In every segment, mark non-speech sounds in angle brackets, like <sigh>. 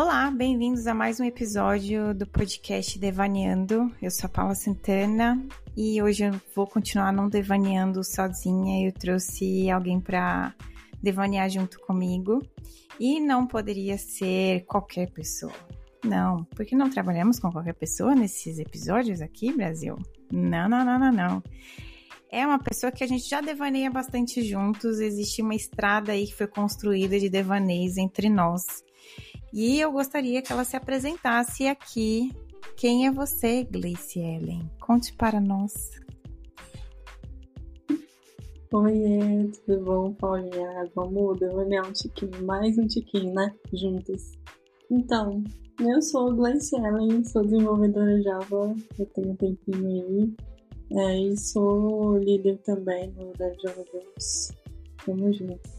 Olá, bem-vindos a mais um episódio do podcast Devaneando. Eu sou a Paula Santana e hoje eu vou continuar não devaneando sozinha. Eu trouxe alguém para devanear junto comigo e não poderia ser qualquer pessoa. Não, porque não trabalhamos com qualquer pessoa nesses episódios aqui, Brasil? Não, não, não, não, não. É uma pessoa que a gente já devaneia bastante juntos. Existe uma estrada aí que foi construída de devaneios entre nós. E eu gostaria que ela se apresentasse aqui. Quem é você, Gleice Ellen? Conte para nós. Oi, tudo bom, Paulinha? Vamos devanear um tiquinho, mais um tiquinho, né? Juntos. Então, eu sou Gleice Ellen, sou desenvolvedora Java, eu tenho um tempinho aí. É, e sou líder também no Dev Java Games. Tamo junto.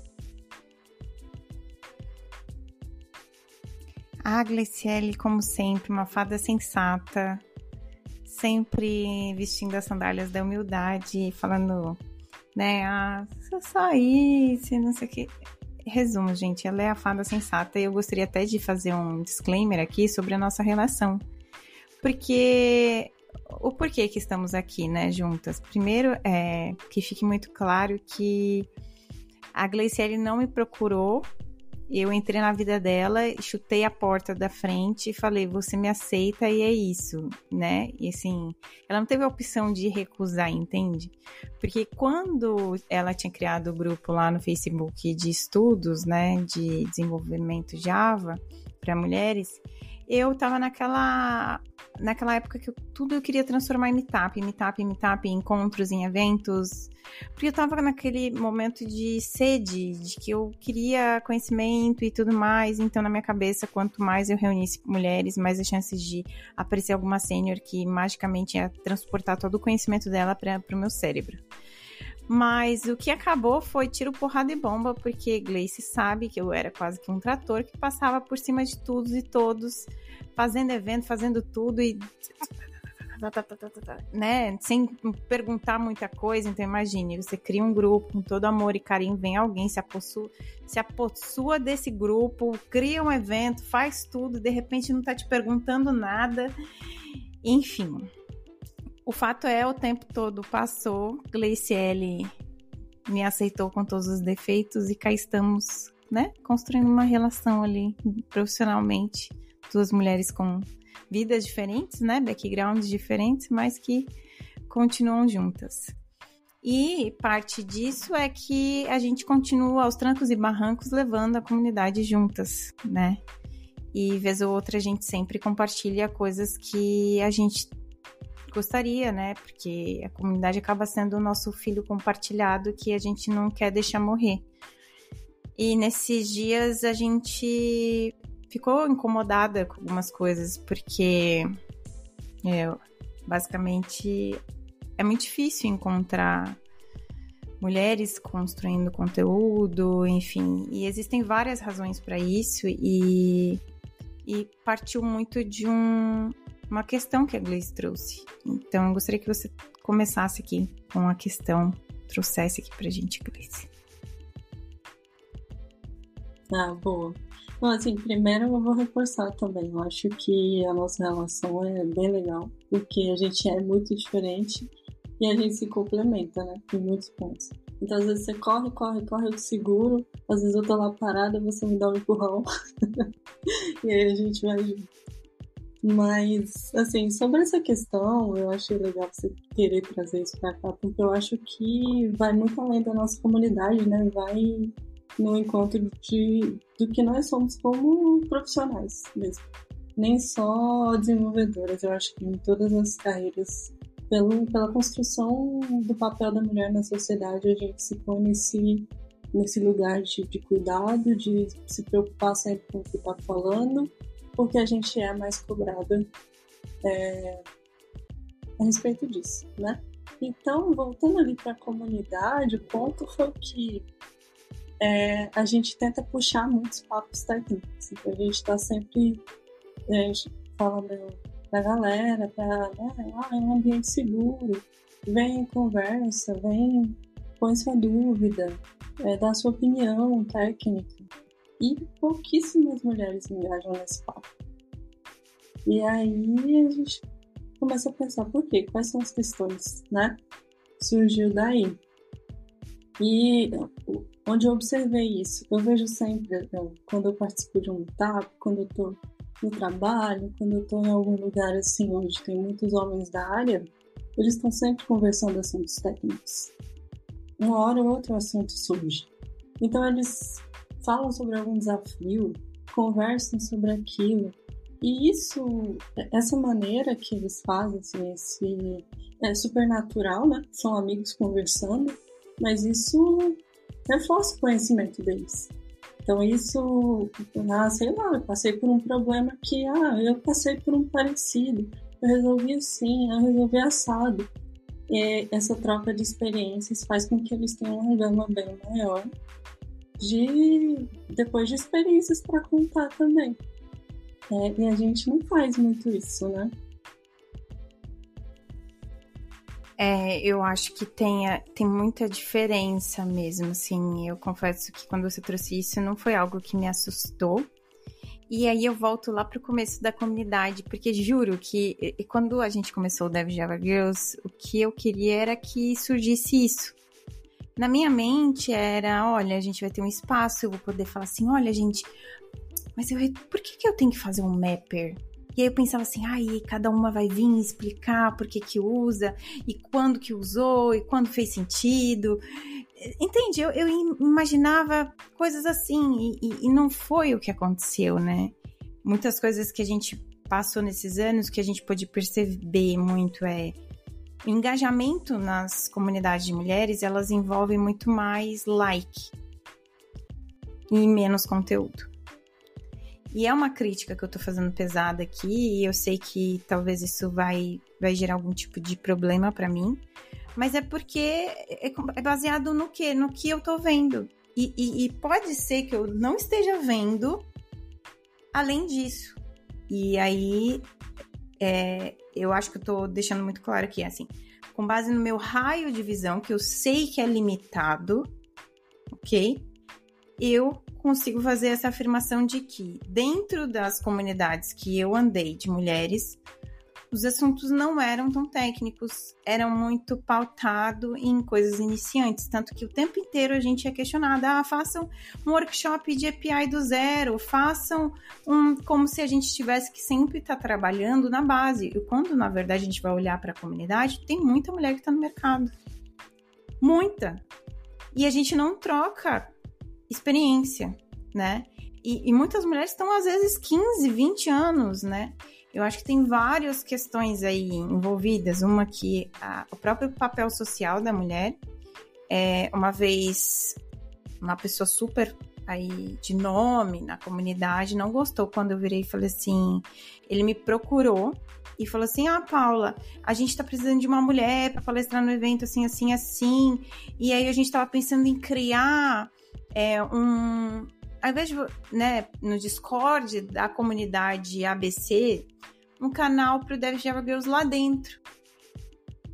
A Gliciele, como sempre, uma fada sensata, sempre vestindo as sandálias da humildade, falando, né, ah, só isso, não sei o que. Resumo, gente, ela é a fada sensata e eu gostaria até de fazer um disclaimer aqui sobre a nossa relação. Porque o porquê que estamos aqui, né, juntas. Primeiro, é que fique muito claro que a Gleiciele não me procurou eu entrei na vida dela, chutei a porta da frente e falei: Você me aceita e é isso, né? E assim, ela não teve a opção de recusar, entende? Porque quando ela tinha criado o grupo lá no Facebook de estudos, né, de desenvolvimento Java para mulheres, eu tava naquela naquela época que eu, tudo eu queria transformar em meetup, meetup, meetup, encontros, em eventos, porque eu tava naquele momento de sede, de que eu queria conhecimento e tudo mais, então na minha cabeça, quanto mais eu reunisse mulheres, mais as chances de aparecer alguma sênior que magicamente ia transportar todo o conhecimento dela para o meu cérebro. Mas o que acabou foi tiro, porrada e bomba, porque Gleice sabe que eu era quase que um trator que passava por cima de todos e todos, fazendo evento, fazendo tudo e. <laughs> Né? Sem perguntar muita coisa. Então, imagine, você cria um grupo com todo amor e carinho, vem alguém, se apossua, se apossua desse grupo, cria um evento, faz tudo, de repente não tá te perguntando nada. Enfim, o fato é, o tempo todo passou, Gleiciele me aceitou com todos os defeitos e cá estamos, né, construindo uma relação ali profissionalmente. Duas mulheres com vidas diferentes, né, backgrounds diferentes, mas que continuam juntas. E parte disso é que a gente continua aos trancos e barrancos levando a comunidade juntas, né? E vez ou outra a gente sempre compartilha coisas que a gente gostaria, né? Porque a comunidade acaba sendo o nosso filho compartilhado que a gente não quer deixar morrer. E nesses dias a gente ficou incomodada com algumas coisas, porque é, basicamente é muito difícil encontrar mulheres construindo conteúdo, enfim, e existem várias razões para isso e, e partiu muito de um uma questão que a Gleice trouxe. Então, eu gostaria que você começasse aqui com a questão, trouxesse aqui pra gente, Gleice. Ah, boa. Bom, assim, primeiro eu vou reforçar também. Eu acho que a nossa relação é bem legal, porque a gente é muito diferente e a gente se complementa, né? Em muitos pontos. Então, às vezes você corre, corre, corre, eu te seguro. Às vezes eu tô lá parada, você me dá um empurrão. <laughs> e aí a gente vai junto. Mas, assim, sobre essa questão, eu achei legal você querer trazer isso pra cá, porque eu acho que vai muito além da nossa comunidade, né? Vai no encontro de, do que nós somos como profissionais mesmo. Nem só desenvolvedoras, eu acho que em todas as carreiras, pelo, pela construção do papel da mulher na sociedade, a gente se põe nesse, nesse lugar de, de cuidado, de se preocupar sempre com o que está falando porque a gente é mais cobrada é, a respeito disso, né? Então, voltando ali para a comunidade, o ponto foi que é, a gente tenta puxar muitos papos técnicos. Então, a gente está sempre a gente fala da galera, para né, ah, é um ambiente seguro, vem conversa, vem põe sua dúvida, é, dá sua opinião técnica. E pouquíssimas mulheres engajam nesse papo. E aí a gente começa a pensar por quê? Quais são as questões, né? Surgiu daí. E onde eu observei isso, eu vejo sempre, eu, quando eu participo de um meetup, quando eu tô no trabalho, quando eu tô em algum lugar assim onde tem muitos homens da área, eles estão sempre conversando assuntos técnicos. Uma hora ou outra o assunto surge. Então eles falam sobre algum desafio, conversam sobre aquilo. E isso, essa maneira que eles fazem, assim, esse, é super natural, né? São amigos conversando, mas isso reforça o conhecimento deles. Então isso, ah, sei lá, eu passei por um problema que, ah, eu passei por um parecido, eu resolvi assim, eu resolvi assado. E essa troca de experiências faz com que eles tenham uma gama bem maior de depois de experiências para contar também. É, e a gente não faz muito isso, né? É, eu acho que tem, tem muita diferença mesmo, assim. Eu confesso que quando você trouxe isso não foi algo que me assustou. E aí eu volto lá pro começo da comunidade, porque juro que quando a gente começou o Dev Java Girls, o que eu queria era que surgisse isso. Na minha mente era, olha, a gente vai ter um espaço, eu vou poder falar assim, olha, gente, mas eu, por que, que eu tenho que fazer um mapper? E aí eu pensava assim, aí cada uma vai vir explicar por que que usa, e quando que usou, e quando fez sentido. Entende? Eu, eu imaginava coisas assim, e, e não foi o que aconteceu, né? Muitas coisas que a gente passou nesses anos que a gente pôde perceber muito é o engajamento nas comunidades de mulheres, elas envolvem muito mais like e menos conteúdo. E é uma crítica que eu tô fazendo pesada aqui, e eu sei que talvez isso vai, vai gerar algum tipo de problema para mim, mas é porque é, é baseado no que? No que eu tô vendo. E, e, e, pode ser que eu não esteja vendo além disso. E aí é, eu acho que eu tô deixando muito claro aqui, assim, com base no meu raio de visão, que eu sei que é limitado, ok? Eu consigo fazer essa afirmação de que, dentro das comunidades que eu andei de mulheres, os assuntos não eram tão técnicos, eram muito pautado em coisas iniciantes, tanto que o tempo inteiro a gente é questionado, ah, façam um workshop de API do zero, façam um como se a gente tivesse que sempre estar tá trabalhando na base. E quando na verdade a gente vai olhar para a comunidade, tem muita mulher que está no mercado. Muita. E a gente não troca experiência, né? E, e muitas mulheres estão às vezes 15, 20 anos, né? Eu acho que tem várias questões aí envolvidas. Uma que a, o próprio papel social da mulher. É, uma vez, uma pessoa super aí de nome na comunidade não gostou quando eu virei e falei assim. Ele me procurou e falou assim: Ah, Paula, a gente tá precisando de uma mulher para palestrar no evento assim, assim, assim. E aí a gente tava pensando em criar é, um, ao invés de, né, no Discord da comunidade ABC, um canal para o Dev Java Girls lá dentro.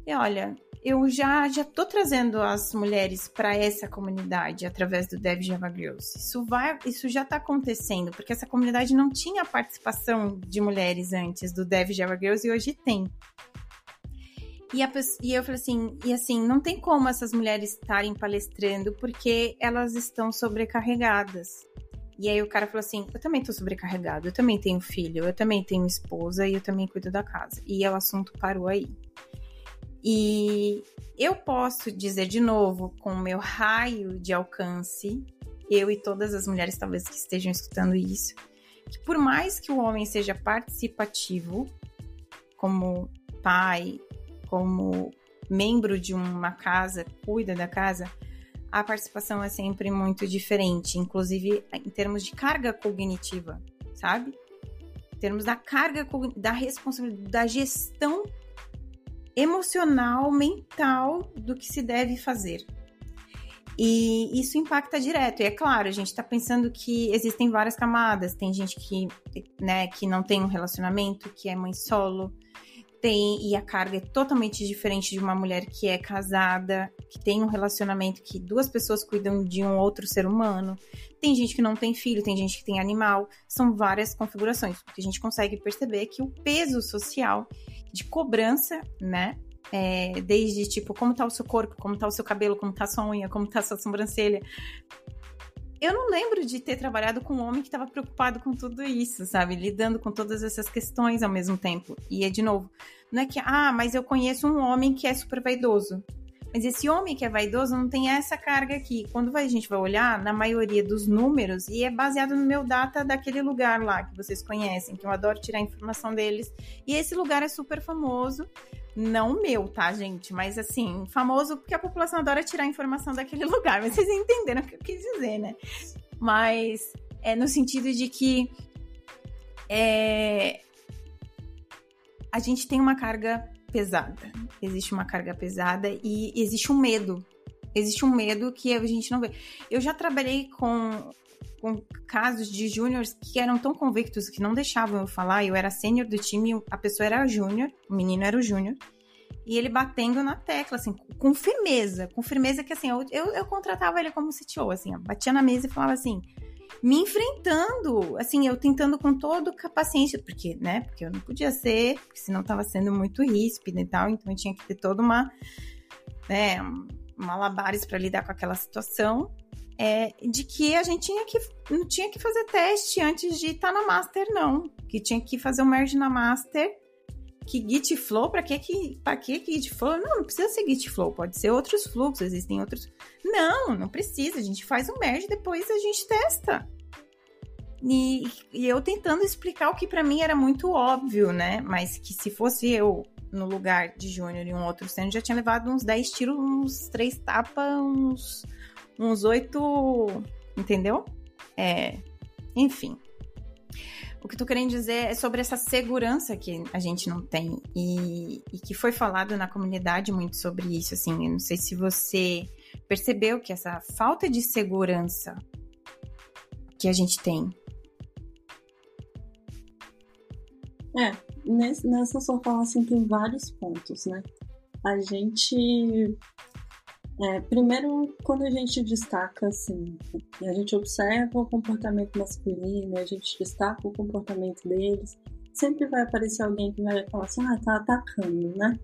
E olha, eu já já tô trazendo as mulheres para essa comunidade através do Dev Java Girls. Isso vai, isso já está acontecendo, porque essa comunidade não tinha participação de mulheres antes do Dev Java Girls e hoje tem. E, a, e eu falei assim, e assim, não tem como essas mulheres estarem palestrando porque elas estão sobrecarregadas. E aí o cara falou assim: eu também tô sobrecarregado, eu também tenho filho, eu também tenho esposa e eu também cuido da casa. E o assunto parou aí. E eu posso dizer de novo, com o meu raio de alcance, eu e todas as mulheres talvez que estejam escutando isso, que por mais que o homem seja participativo, como pai, como membro de uma casa, cuida da casa, a participação é sempre muito diferente, inclusive em termos de carga cognitiva, sabe? Em termos da carga, da responsabilidade, da gestão emocional, mental do que se deve fazer. E isso impacta direto. E é claro, a gente está pensando que existem várias camadas. Tem gente que, né, que não tem um relacionamento, que é mãe solo, tem e a carga é totalmente diferente de uma mulher que é casada, que tem um relacionamento que duas pessoas cuidam de um outro ser humano. Tem gente que não tem filho, tem gente que tem animal, são várias configurações. O que a gente consegue perceber é que o peso social de cobrança, né, é, desde tipo como tá o seu corpo, como tá o seu cabelo, como tá a sua unha, como tá a sua sobrancelha, eu não lembro de ter trabalhado com um homem que estava preocupado com tudo isso, sabe? Lidando com todas essas questões ao mesmo tempo. E é de novo, não é que, ah, mas eu conheço um homem que é super vaidoso. Mas esse homem que é vaidoso não tem essa carga aqui. Quando a gente vai olhar, na maioria dos números, e é baseado no meu data daquele lugar lá que vocês conhecem, que eu adoro tirar informação deles. E esse lugar é super famoso. Não meu, tá, gente? Mas assim, famoso porque a população adora tirar informação daquele <laughs> lugar. Mas vocês entenderam o que eu quis dizer, né? Mas é no sentido de que é, a gente tem uma carga pesada. Existe uma carga pesada e existe um medo. Existe um medo que a gente não vê. Eu já trabalhei com, com casos de júniores que eram tão convictos que não deixavam eu falar. Eu era sênior do time, a pessoa era júnior, o menino era o júnior. E ele batendo na tecla, assim, com firmeza. Com firmeza que, assim, eu, eu, contratava ele como CTO, assim, batia na mesa e falava assim me enfrentando, assim, eu tentando com toda a paciência, porque, né, porque eu não podia ser, porque senão tava sendo muito ríspida e tal, então eu tinha que ter toda uma, né, malabares para lidar com aquela situação, é, de que a gente tinha que, não tinha que fazer teste antes de estar tá na master, não, que tinha que fazer o merge na master, que Git Flow, para que que para que Git Flow? Não, não precisa ser Git Flow, pode ser outros fluxos, existem outros. Não, não precisa, a gente faz o merge depois a gente testa. E, e eu tentando explicar o que para mim era muito óbvio, né? Mas que se fosse eu no lugar de Júnior e um outro sênior, já tinha levado uns 10 tiros, uns 3 tapas, uns, uns 8. Entendeu? É. Enfim. O que eu tô querendo dizer é sobre essa segurança que a gente não tem e, e que foi falado na comunidade muito sobre isso, assim, eu não sei se você percebeu que essa falta de segurança que a gente tem. É, nessa sua fala, assim, tem vários pontos, né? A gente é, primeiro, quando a gente destaca, assim, a gente observa o comportamento masculino, a gente destaca o comportamento deles, sempre vai aparecer alguém que vai falar assim, ah, tá atacando, né?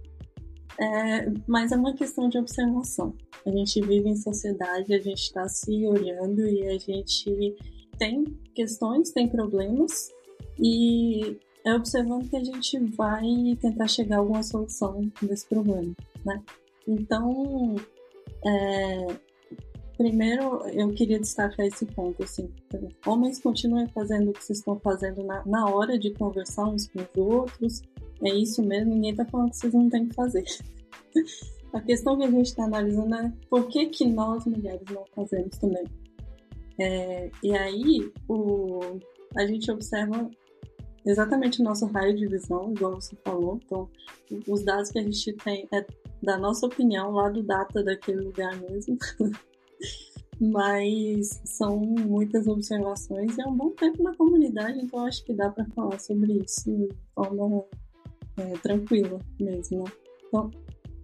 É, mas é uma questão de observação. A gente vive em sociedade, a gente está se olhando e a gente tem questões, tem problemas, e é observando que a gente vai tentar chegar a alguma solução desse problema, né? Então, é, primeiro, eu queria destacar esse ponto, assim, homens continuem fazendo o que vocês estão fazendo na, na hora de conversar uns com os outros, é isso mesmo, ninguém tá falando que vocês não têm que fazer. <laughs> a questão que a gente está analisando é por que, que nós, mulheres, não fazemos também. É, e aí, o, a gente observa exatamente o nosso raio de visão, igual você falou. Então, os dados que a gente tem é da nossa opinião lá do data daquele lugar mesmo. <laughs> Mas são muitas observações e é um bom tempo na comunidade, então acho que dá para falar sobre isso de forma é, tranquila mesmo. Então,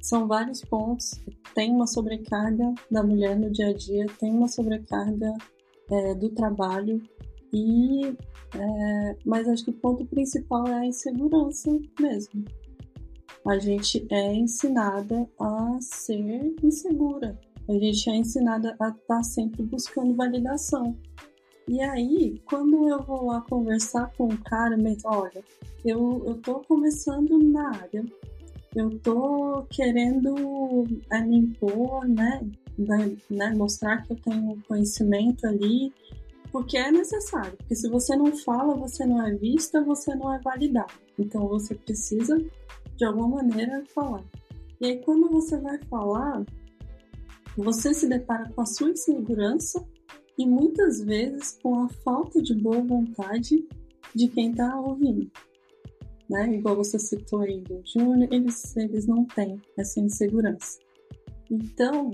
são vários pontos. Tem uma sobrecarga da mulher no dia a dia, tem uma sobrecarga é, do trabalho e é, mas acho que o ponto principal é a insegurança mesmo a gente é ensinada a ser insegura. A gente é ensinada a estar tá sempre buscando validação. E aí, quando eu vou lá conversar com o cara, mas olha, eu, tô começando na área, eu tô querendo é, me impor, né, né, mostrar que eu tenho conhecimento ali, porque é necessário. Porque se você não fala, você não é vista, você não é validado. Então você precisa de alguma maneira falar. E aí quando você vai falar, você se depara com a sua insegurança e muitas vezes com a falta de boa vontade de quem está ouvindo. Né? Igual você citou aí do Júnior, eles, eles não têm essa insegurança. Então,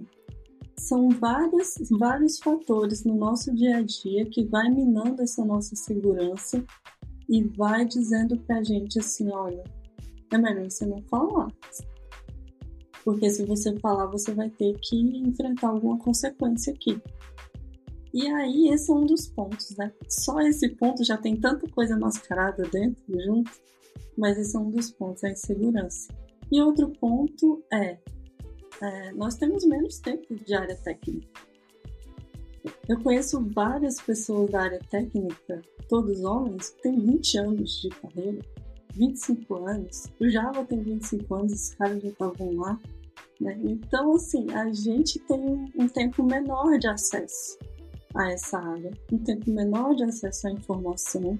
são vários, vários fatores no nosso dia a dia que vai minando essa nossa segurança e vai dizendo pra gente assim, olha, é melhor você não falar. Porque se você falar, você vai ter que enfrentar alguma consequência aqui. E aí, esse é um dos pontos, né? Só esse ponto já tem tanta coisa mascarada dentro, junto, mas esse é um dos pontos, a insegurança. E outro ponto é, é nós temos menos tempo de área técnica. Eu conheço várias pessoas da área técnica, todos homens, que têm 20 anos de carreira, 25 anos. O Java tem 25 anos, esses caras já estavam lá. Né? Então, assim, a gente tem um tempo menor de acesso a essa área, um tempo menor de acesso à informação.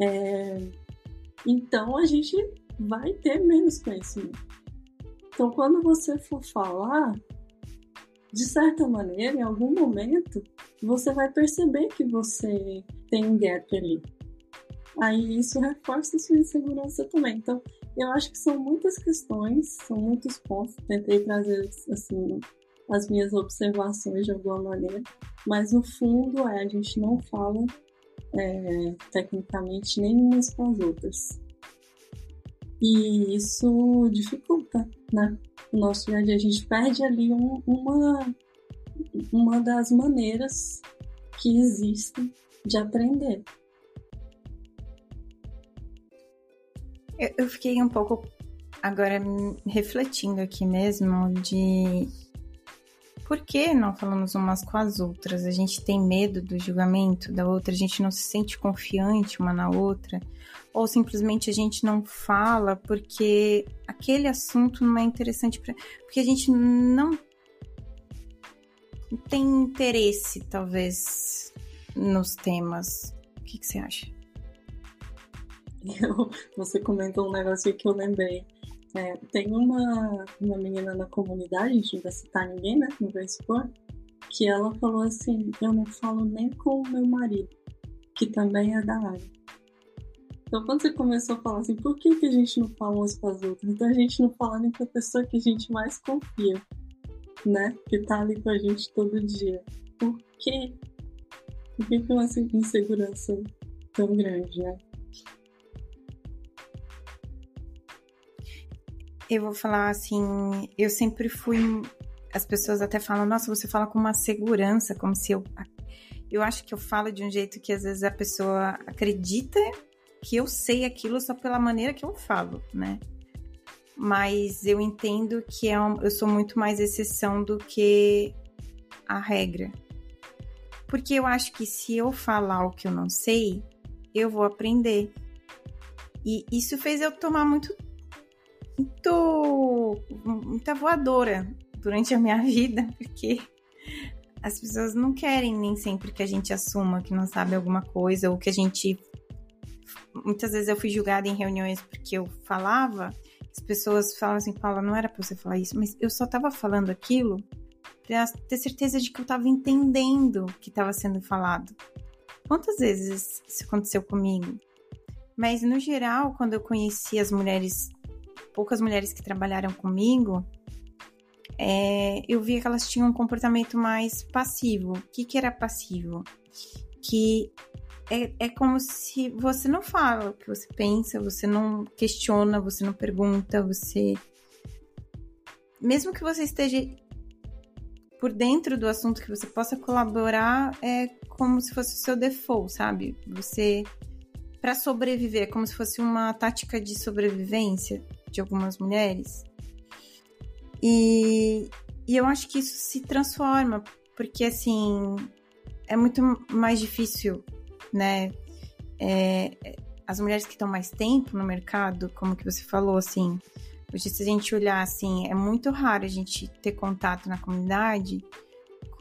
É... Então, a gente vai ter menos conhecimento. Então, quando você for falar, de certa maneira, em algum momento, você vai perceber que você tem um gap ali. Aí isso reforça a sua insegurança também. Então, eu acho que são muitas questões, são muitos pontos. Tentei trazer assim as minhas observações de alguma maneira, mas no fundo é a gente não fala é, tecnicamente nem umas com as outras. E isso dificulta, né? O nosso dia a dia. A gente perde ali um, uma, uma das maneiras que existem de aprender. Eu, fiquei um pouco agora refletindo aqui mesmo de por que não falamos umas com as outras? A gente tem medo do julgamento da outra, a gente não se sente confiante uma na outra, ou simplesmente a gente não fala porque aquele assunto não é interessante para, porque a gente não tem interesse, talvez, nos temas. O que, que você acha? <laughs> Você comentou um negócio que eu lembrei. É, tem uma, uma menina na comunidade, a gente não vai citar ninguém, né? Não vai expor, que ela falou assim: Eu não falo nem com o meu marido, que também é da área. Então, quando você começou a falar assim, por que, que a gente não fala umas com as outras? Então, a gente não fala nem com a pessoa que a gente mais confia, né? Que tá ali com a gente todo dia. Por quê? Por que, que é uma insegurança tão grande, né? Eu vou falar assim, eu sempre fui. As pessoas até falam, nossa, você fala com uma segurança, como se eu. Eu acho que eu falo de um jeito que às vezes a pessoa acredita que eu sei aquilo só pela maneira que eu falo, né? Mas eu entendo que é um, eu sou muito mais exceção do que a regra. Porque eu acho que se eu falar o que eu não sei, eu vou aprender. E isso fez eu tomar muito muito muita voadora durante a minha vida, porque as pessoas não querem nem sempre que a gente assuma que não sabe alguma coisa ou que a gente muitas vezes eu fui julgada em reuniões porque eu falava, as pessoas falam assim, Paula, não era para você falar isso, mas eu só tava falando aquilo para ter certeza de que eu tava entendendo o que estava sendo falado. Quantas vezes isso aconteceu comigo? Mas no geral, quando eu conheci as mulheres poucas mulheres que trabalharam comigo, é, eu via que elas tinham um comportamento mais passivo. O que, que era passivo? Que é, é como se você não fala o que você pensa, você não questiona, você não pergunta, você. Mesmo que você esteja por dentro do assunto que você possa colaborar, é como se fosse o seu default, sabe? Você. Para sobreviver, é como se fosse uma tática de sobrevivência de algumas mulheres. E, e eu acho que isso se transforma, porque assim é muito mais difícil, né? É, as mulheres que estão mais tempo no mercado, como que você falou, assim, hoje se a gente olhar assim, é muito raro a gente ter contato na comunidade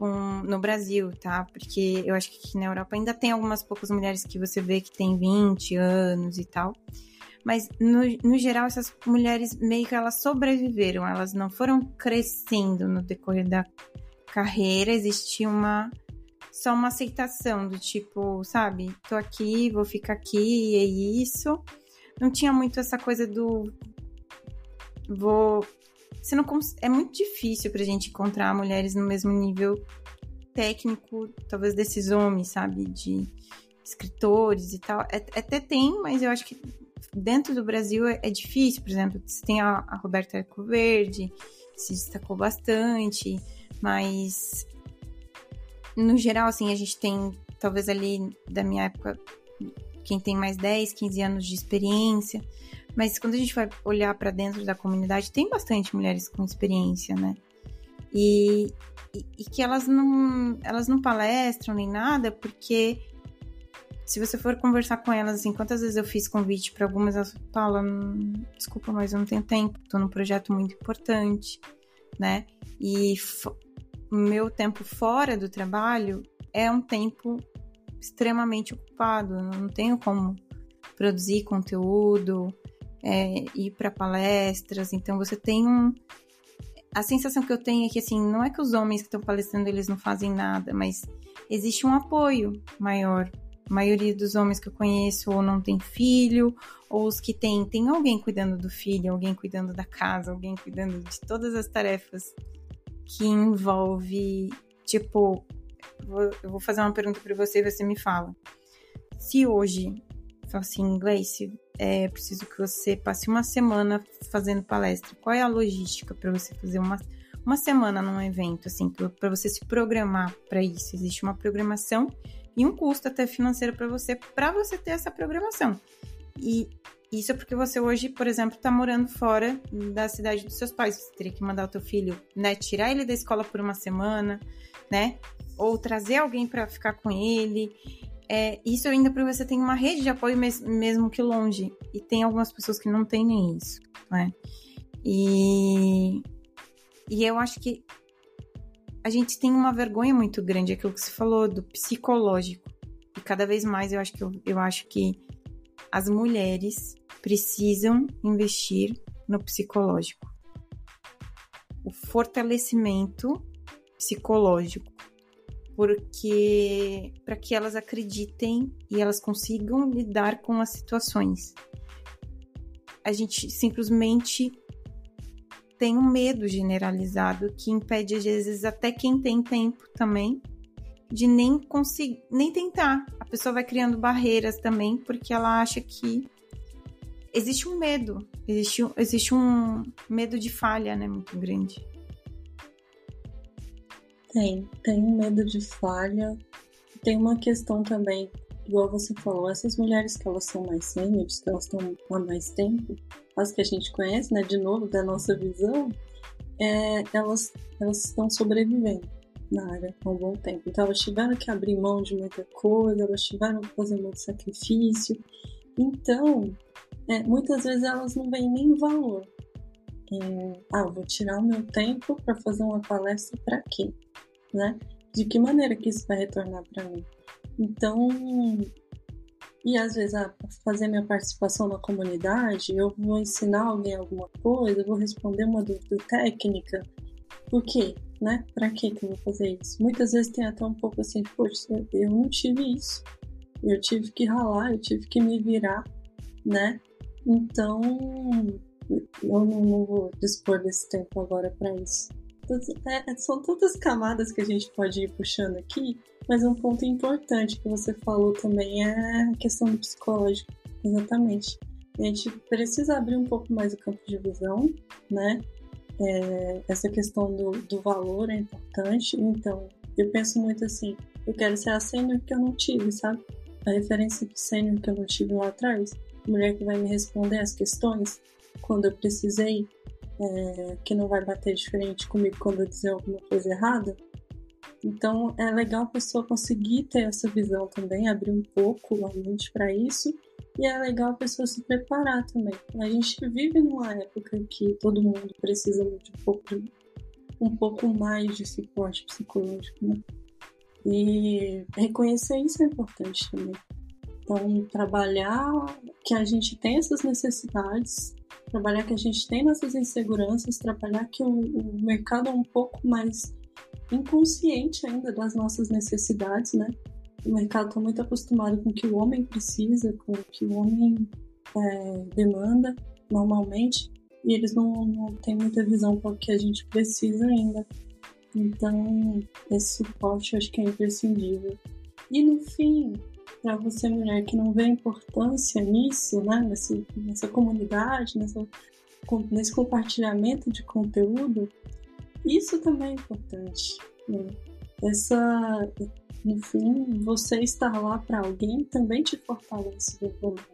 com, no Brasil, tá? Porque eu acho que aqui na Europa ainda tem algumas poucas mulheres que você vê que tem 20 anos e tal. Mas, no, no geral, essas mulheres meio que elas sobreviveram, elas não foram crescendo no decorrer da carreira, existia uma só uma aceitação do tipo, sabe, tô aqui, vou ficar aqui, é isso. Não tinha muito essa coisa do vou você não é muito difícil pra gente encontrar mulheres no mesmo nível técnico, talvez desses homens, sabe, de escritores e tal. É, até tem, mas eu acho que dentro do Brasil é, é difícil, por exemplo, você tem a, a Roberta Ecoverde, se destacou bastante, mas no geral, assim, a gente tem, talvez ali da minha época, quem tem mais 10, 15 anos de experiência, mas quando a gente vai olhar para dentro da comunidade, tem bastante mulheres com experiência, né? E, e, e, que elas não, elas não palestram nem nada, porque se você for conversar com elas, assim, quantas vezes eu fiz convite para algumas, elas falam, desculpa, mas eu não tenho tempo, estou num projeto muito importante, né? E meu tempo fora do trabalho é um tempo extremamente ocupado, eu não tenho como produzir conteúdo, é, ir para palestras, então você tem um. A sensação que eu tenho é que, assim, não é que os homens que estão palestrando eles não fazem nada, mas existe um apoio maior. A maioria dos homens que eu conheço ou não tem filho, ou os que têm, tem alguém cuidando do filho, alguém cuidando da casa, alguém cuidando de todas as tarefas que envolve, tipo, eu vou fazer uma pergunta para você e você me fala. Se hoje, assim inglês, é preciso que você passe uma semana fazendo palestra, qual é a logística para você fazer uma, uma semana num evento, assim, para você se programar para isso? Existe uma programação e um custo até financeiro para você, para você ter essa programação. E isso é porque você hoje, por exemplo, está morando fora da cidade dos seus pais. Você teria que mandar o teu filho, né, tirar ele da escola por uma semana, né? Ou trazer alguém para ficar com ele. É, isso ainda porque você tem uma rede de apoio mesmo que longe. E tem algumas pessoas que não têm nem isso, né? E, e eu acho que a gente tem uma vergonha muito grande, aquilo que você falou, do psicológico. E cada vez mais eu acho que, eu, eu acho que as mulheres precisam investir no psicológico. O fortalecimento psicológico, porque para que elas acreditem e elas consigam lidar com as situações. A gente simplesmente tem um medo generalizado que impede às vezes até quem tem tempo também de nem conseguir, nem tentar. A pessoa vai criando barreiras também porque ela acha que existe um medo, existe, existe um medo de falha, né, muito grande. Tem, tem um medo de falha. Tem uma questão também, igual você falou, essas mulheres que elas são mais sêniores, que elas estão há mais tempo, as que a gente conhece, né, de novo, da nossa visão, é, elas, elas estão sobrevivendo na área há um bom tempo. Então elas tiveram que abrir mão de muita coisa, elas tiveram que fazer muito sacrifício. Então, é, muitas vezes elas não veem nem valor. É, ah, vou tirar o meu tempo para fazer uma palestra para quê? Né? De que maneira que isso vai retornar para mim? Então, e às vezes, ah, fazer minha participação na comunidade, eu vou ensinar alguém alguma coisa, eu vou responder uma dúvida técnica. Por quê? Né? Para que eu vou fazer isso? Muitas vezes tem até um pouco assim, poxa, eu não tive isso. Eu tive que ralar, eu tive que me virar, né? Então, eu não, não vou dispor desse tempo agora para isso. É, são tantas camadas que a gente pode ir puxando aqui, mas um ponto importante que você falou também é a questão do psicológico. Exatamente. A gente precisa abrir um pouco mais o campo de visão, né? É, essa questão do, do valor é importante. Então, eu penso muito assim: eu quero ser a sênior que eu não tive, sabe? A referência de sênior que eu não tive lá atrás mulher que vai me responder as questões quando eu precisei, é, que não vai bater diferente comigo quando eu dizer alguma coisa errada. Então é legal a pessoa conseguir ter essa visão também, abrir um pouco a mente para isso. E é legal a pessoa se preparar também. A gente vive numa época que todo mundo precisa de um pouco, um pouco mais de suporte psicológico, né? E reconhecer isso é importante também. Então, trabalhar que a gente tem essas necessidades, trabalhar que a gente tem nossas inseguranças, trabalhar que o, o mercado é um pouco mais inconsciente ainda das nossas necessidades, né? O mercado está muito acostumado com o que o homem precisa, com o que o homem é, demanda normalmente, e eles não, não têm muita visão para o que a gente precisa ainda. Então, esse suporte eu acho que é imprescindível. E no fim, para você, mulher, que não vê importância nisso, né? Nessa, nessa comunidade, nessa, nesse compartilhamento de conteúdo, isso também é importante. Né? Essa, no fim, você estar lá para alguém também te fortalece do problema.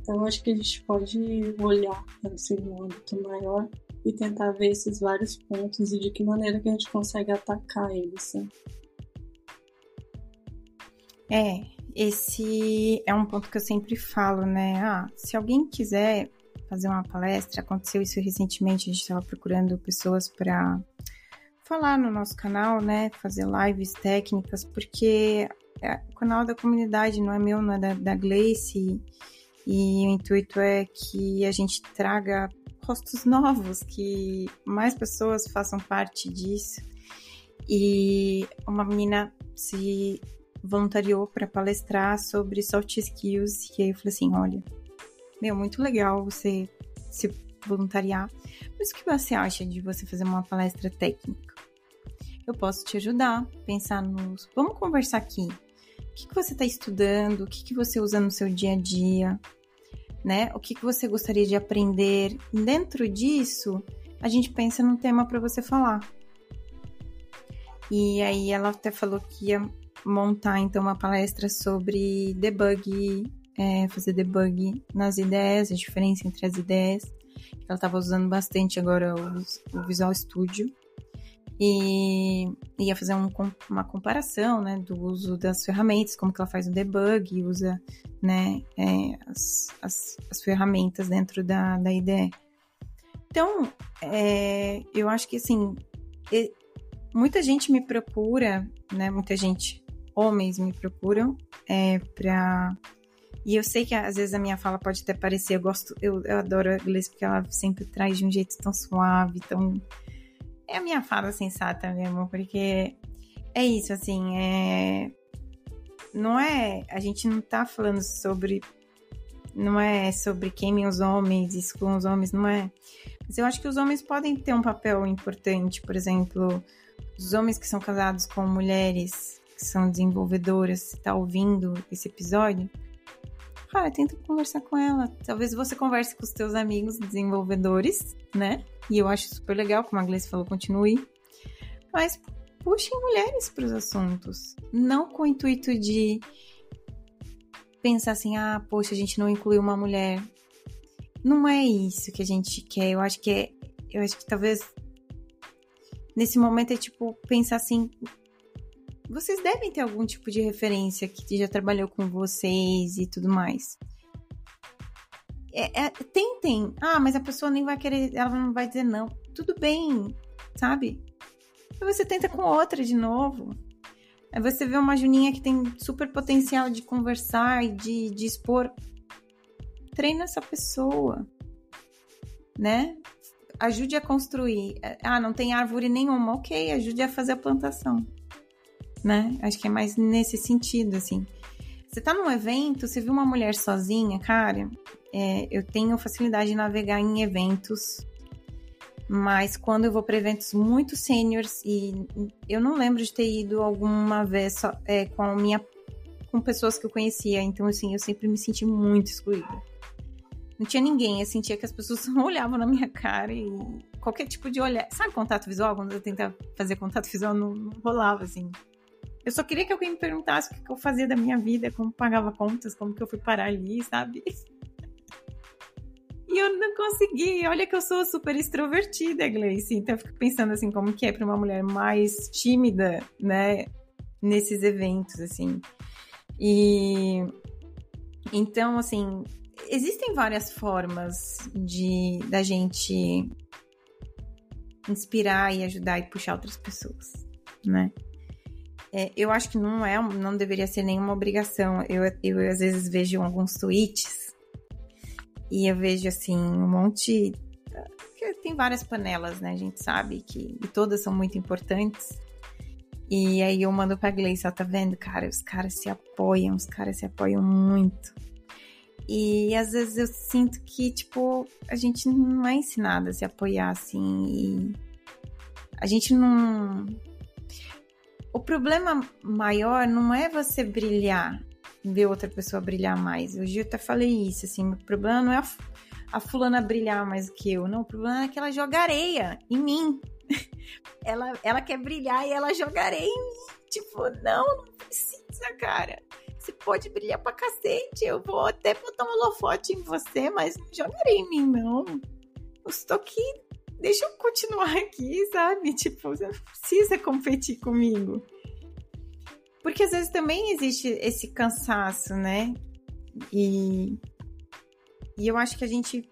Então, acho que a gente pode olhar assim, no âmbito maior e tentar ver esses vários pontos e de que maneira que a gente consegue atacar eles. Né? É, esse é um ponto que eu sempre falo, né? Ah, se alguém quiser fazer uma palestra, aconteceu isso recentemente, a gente estava procurando pessoas para falar no nosso canal, né? Fazer lives técnicas, porque é, o canal da comunidade não é meu, não é da, da Gleice, e o intuito é que a gente traga rostos novos, que mais pessoas façam parte disso. E uma menina se voluntariou para palestrar sobre soft skills, e aí eu falei assim: olha, meu, muito legal você se voluntariar, mas o que você acha de você fazer uma palestra técnica? Eu posso te ajudar, pensar nos. Vamos conversar aqui. O que, que você está estudando? O que, que você usa no seu dia a dia? Né? O que, que você gostaria de aprender? Dentro disso, a gente pensa num tema para você falar. E aí ela até falou que ia montar então uma palestra sobre debug, é, fazer debug nas ideias, a diferença entre as ideias. Ela estava usando bastante agora o, o Visual Studio e ia fazer um, uma comparação, né, do uso das ferramentas, como que ela faz o debug, usa, né, é, as, as, as, ferramentas dentro da, da IDE. Então, é, eu acho que, assim, muita gente me procura, né, muita gente, homens me procuram é, para e eu sei que às vezes a minha fala pode até parecer, eu gosto, eu, eu adoro a inglês porque ela sempre traz de um jeito tão suave, tão é a minha fala sensata mesmo, porque é isso, assim, é. Não é. A gente não tá falando sobre. Não é sobre queimem os homens, excluam os homens, não é. Mas eu acho que os homens podem ter um papel importante, por exemplo, os homens que são casados com mulheres que são desenvolvedoras, tá ouvindo esse episódio, cara, tenta conversar com ela. Talvez você converse com os teus amigos desenvolvedores, né? E eu acho super legal, como a Gleice falou, continue. Mas puxem mulheres para os assuntos. Não com o intuito de pensar assim, ah, poxa, a gente não incluiu uma mulher. Não é isso que a gente quer. Eu acho que é. Eu acho que talvez nesse momento é tipo pensar assim. Vocês devem ter algum tipo de referência que já trabalhou com vocês e tudo mais é, é, tentem. Ah, mas a pessoa nem vai querer, ela não vai dizer não. Tudo bem, sabe? Aí você tenta com outra de novo. Aí você vê uma Juninha que tem super potencial de conversar e de, de expor. Treina essa pessoa, né? Ajude a construir. Ah, não tem árvore nenhuma. Ok, ajude a fazer a plantação, né? Acho que é mais nesse sentido, assim. Você tá num evento, você viu uma mulher sozinha, cara, é, eu tenho facilidade de navegar em eventos, mas quando eu vou para eventos muito seniors e eu não lembro de ter ido alguma vez só, é, com a minha com pessoas que eu conhecia, então assim, eu sempre me senti muito excluída. Não tinha ninguém, eu sentia que as pessoas <laughs> olhavam na minha cara e qualquer tipo de olhar. Sabe contato visual? Quando eu tentava fazer contato visual, não, não rolava assim. Eu só queria que alguém me perguntasse o que eu fazia da minha vida, como pagava contas, como que eu fui parar ali, sabe? E eu não consegui. Olha que eu sou super extrovertida, Gleice. Então eu fico pensando assim, como que é para uma mulher mais tímida, né? Nesses eventos, assim. E então, assim, existem várias formas de da gente inspirar e ajudar e puxar outras pessoas, né? É, eu acho que não é, não deveria ser nenhuma obrigação. Eu, eu às vezes vejo alguns tweets e eu vejo assim um monte. Tem várias panelas, né? A gente sabe que todas são muito importantes. E aí eu mando pra Gleice, ela tá vendo, cara, os caras se apoiam, os caras se apoiam muito. E às vezes eu sinto que, tipo, a gente não é ensinada a se apoiar assim. E a gente não o problema maior não é você brilhar, ver outra pessoa brilhar mais. Hoje eu até falei isso, assim, o problema não é a, a fulana brilhar mais que eu, não, o problema é que ela joga areia em mim. <laughs> ela, ela quer brilhar e ela joga areia em mim. Tipo, não, não precisa, cara. Você pode brilhar pra cacete. Eu vou até botar um holofote em você, mas não joga areia em mim, não. Eu estou aqui. Deixa eu continuar aqui, sabe? Tipo, você precisa competir comigo. Porque às vezes também existe esse cansaço, né? E, e eu acho que a gente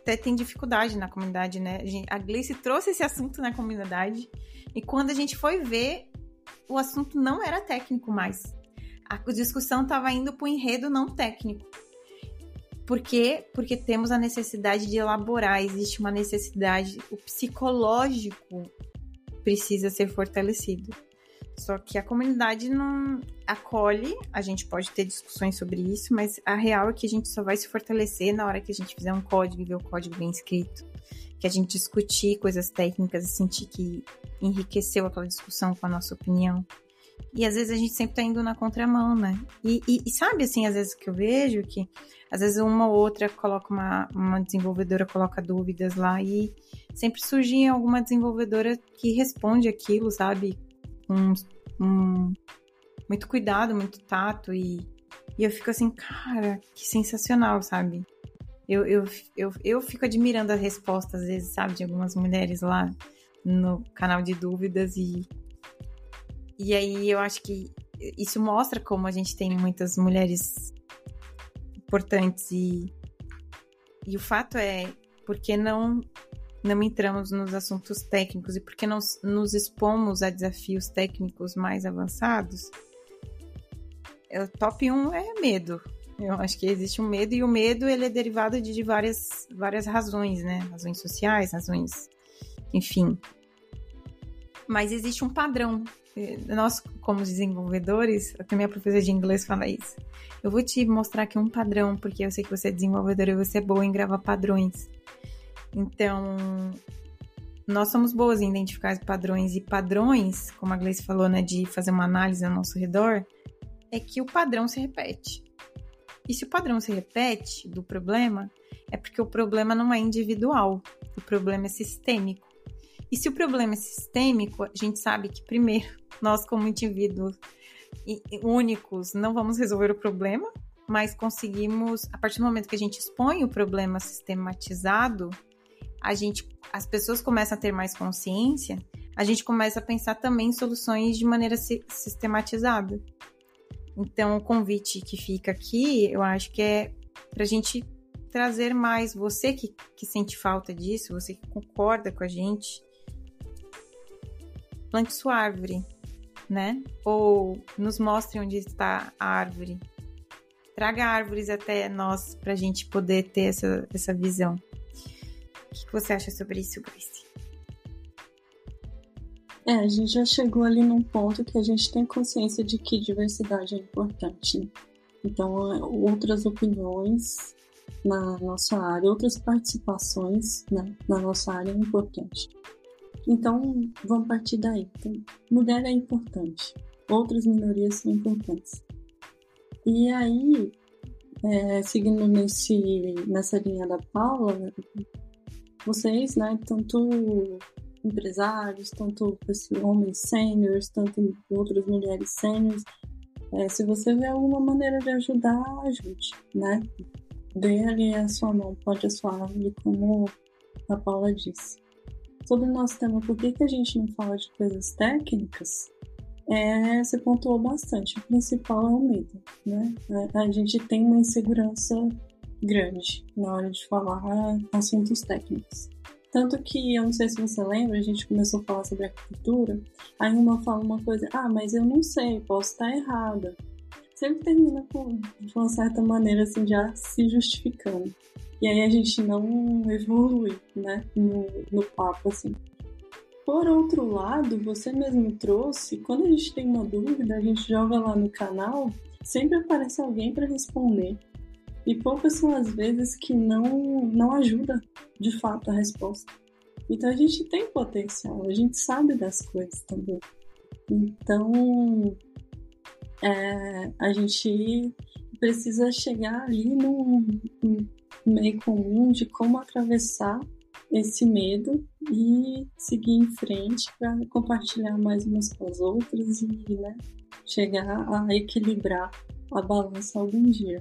até tem dificuldade na comunidade, né? A Gleice trouxe esse assunto na comunidade e quando a gente foi ver, o assunto não era técnico mais. A discussão estava indo para o enredo não técnico. Por quê? Porque temos a necessidade de elaborar, existe uma necessidade, o psicológico precisa ser fortalecido. Só que a comunidade não acolhe, a gente pode ter discussões sobre isso, mas a real é que a gente só vai se fortalecer na hora que a gente fizer um código e ver o código bem escrito. Que a gente discutir coisas técnicas e sentir que enriqueceu aquela discussão com a nossa opinião. E às vezes a gente sempre tá indo na contramão, né? E, e, e, sabe, assim, às vezes que eu vejo que às vezes uma ou outra coloca uma, uma desenvolvedora coloca dúvidas lá e sempre surge alguma desenvolvedora que responde aquilo, sabe? com um, muito cuidado, muito tato e, e eu fico assim, cara, que sensacional, sabe? Eu, eu, eu, eu fico admirando a resposta, às vezes, sabe, de algumas mulheres lá no canal de dúvidas e, e aí eu acho que isso mostra como a gente tem muitas mulheres importantes e, e o fato é, por que não não entramos nos assuntos técnicos e porque não nos expomos a desafios técnicos mais avançados, é, o top 1 é medo. Eu acho que existe um medo e o medo ele é derivado de, de várias, várias razões, né? Razões sociais, razões, enfim. Mas existe um padrão. Nós, como desenvolvedores, até minha professora de inglês fala isso. Eu vou te mostrar aqui um padrão, porque eu sei que você é desenvolvedora e você é boa em gravar padrões. Então, nós somos boas em identificar padrões e padrões, como a Gleice falou, né, de fazer uma análise ao nosso redor, é que o padrão se repete. E se o padrão se repete do problema, é porque o problema não é individual, o problema é sistêmico. E se o problema é sistêmico, a gente sabe que, primeiro, <laughs> nós, como indivíduos únicos, não vamos resolver o problema, mas conseguimos, a partir do momento que a gente expõe o problema sistematizado, a gente, as pessoas começam a ter mais consciência, a gente começa a pensar também em soluções de maneira sistematizada. Então, o convite que fica aqui, eu acho que é para a gente trazer mais você que, que sente falta disso, você que concorda com a gente, plante sua árvore, né? Ou nos mostre onde está a árvore. Traga árvores até nós para a gente poder ter essa, essa visão. O que você acha sobre isso, Grace? É, a gente já chegou ali num ponto que a gente tem consciência de que diversidade é importante. Né? Então, outras opiniões na nossa área, outras participações né, na nossa área é importante. Então, vamos partir daí. Então, mulher é importante, outras minorias são importantes. E aí, é, seguindo nesse, nessa linha da Paula, vocês, né, tanto empresários, tanto homens sêniores, tanto outras mulheres sêniores, é, se você vê alguma maneira de ajudar, ajude, né? Dê ali a sua mão, pode a sua árvore, como a Paula disse. Sobre o nosso tema, por que, que a gente não fala de coisas técnicas? É, você pontuou bastante. O principal é o medo, né? A, gente tem uma insegurança grande na hora de falar assuntos técnicos. Tanto que, eu não sei se você lembra, a gente começou a falar sobre arquitetura, aí uma fala uma coisa, ah, mas eu não sei, posso estar errada. Sempre termina com, de uma certa maneira, assim, já se justificando. E aí a gente não evolui, né, no, no papo, assim. Por outro lado, você mesmo trouxe, quando a gente tem uma dúvida, a gente joga lá no canal, sempre aparece alguém para responder. E poucas são as vezes que não, não ajuda de fato a resposta. Então a gente tem potencial, a gente sabe das coisas também. Então é, a gente precisa chegar ali no meio comum de como atravessar esse medo e seguir em frente para compartilhar mais umas com as outras e né, chegar a equilibrar a balança algum dia.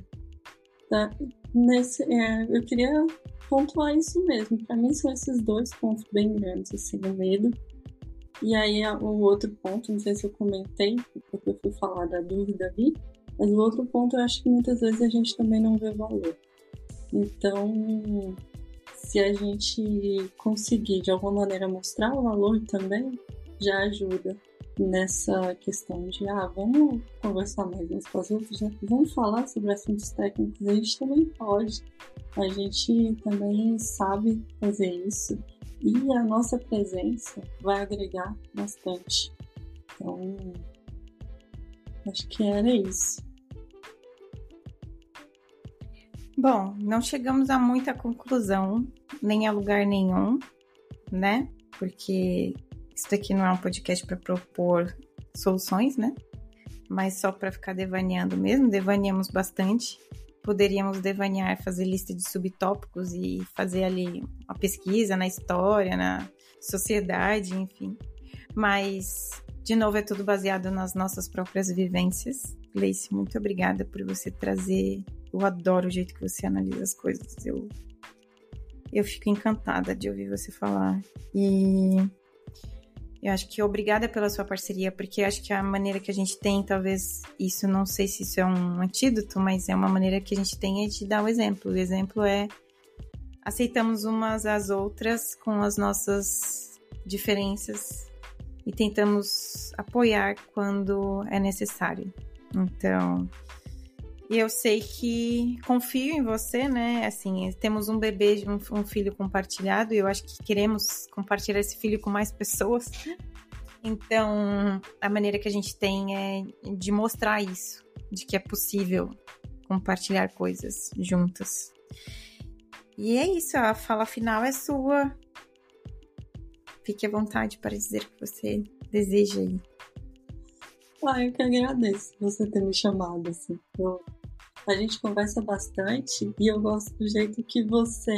Tá? Nesse, é, eu queria pontuar isso mesmo. Para mim são esses dois pontos bem grandes, assim, o medo. E aí o outro ponto, não sei se eu comentei, porque eu fui falar da dúvida ali, mas o outro ponto eu acho que muitas vezes a gente também não vê valor. Então, se a gente conseguir de alguma maneira mostrar o valor também, já ajuda nessa questão de, ah, vamos conversar mais uns com as outras, né? vamos falar sobre assuntos técnicos, a gente também pode, a gente também sabe fazer isso e a nossa presença vai agregar bastante. Então, acho que era isso. Bom, não chegamos a muita conclusão, nem a lugar nenhum, né? Porque isso daqui não é um podcast para propor soluções, né? Mas só para ficar devaneando mesmo, devaneamos bastante. Poderíamos devanear, fazer lista de subtópicos e fazer ali uma pesquisa na história, na sociedade, enfim. Mas, de novo, é tudo baseado nas nossas próprias vivências. Gleice, muito obrigada por você trazer. Eu adoro o jeito que você analisa as coisas. Eu, eu fico encantada de ouvir você falar. E eu acho que obrigada pela sua parceria, porque acho que a maneira que a gente tem, talvez isso, não sei se isso é um antídoto, mas é uma maneira que a gente tem é de dar o exemplo. O exemplo é aceitamos umas às outras com as nossas diferenças e tentamos apoiar quando é necessário. Então, e eu sei que confio em você, né? Assim, temos um bebê, um, um, filho compartilhado, e eu acho que queremos compartilhar esse filho com mais pessoas. Então, a maneira que a gente tem é de mostrar isso, de que é possível compartilhar coisas juntas. E é isso, a fala final é sua. Fique à vontade para dizer o que você deseja aí. Ah, eu que agradeço você ter me chamado, assim. Eu, a gente conversa bastante e eu gosto do jeito que você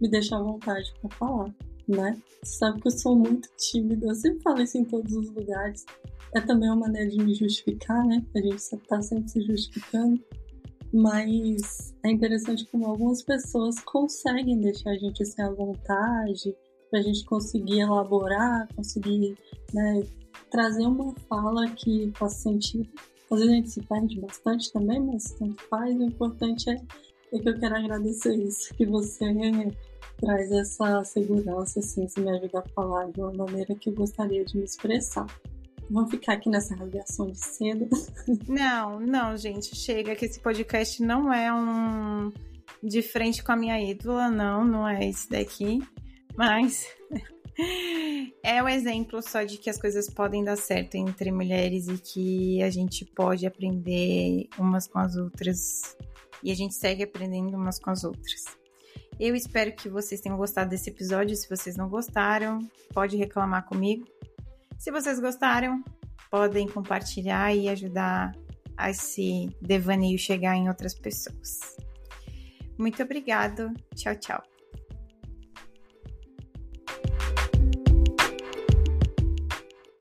me deixa à vontade para falar, né? Você sabe que eu sou muito tímida, eu sempre falo isso em todos os lugares. É também uma maneira de me justificar, né? A gente tá sempre se justificando. Mas é interessante como algumas pessoas conseguem deixar a gente assim à vontade, para a gente conseguir elaborar, conseguir né, trazer uma fala que faça sentido. Às vezes a gente se perde bastante também, mas tanto faz. O importante é, é que eu quero agradecer isso, que você traz essa segurança, assim, se me ajuda a falar de uma maneira que eu gostaria de me expressar. Vamos ficar aqui nessa radiação de seda. <laughs> Não, não, gente, chega que esse podcast não é um de frente com a minha ídola, não, não é esse daqui. Mas é um exemplo só de que as coisas podem dar certo entre mulheres e que a gente pode aprender umas com as outras e a gente segue aprendendo umas com as outras. Eu espero que vocês tenham gostado desse episódio. Se vocês não gostaram, pode reclamar comigo. Se vocês gostaram, podem compartilhar e ajudar a esse devaneio chegar em outras pessoas. Muito obrigado. Tchau, tchau.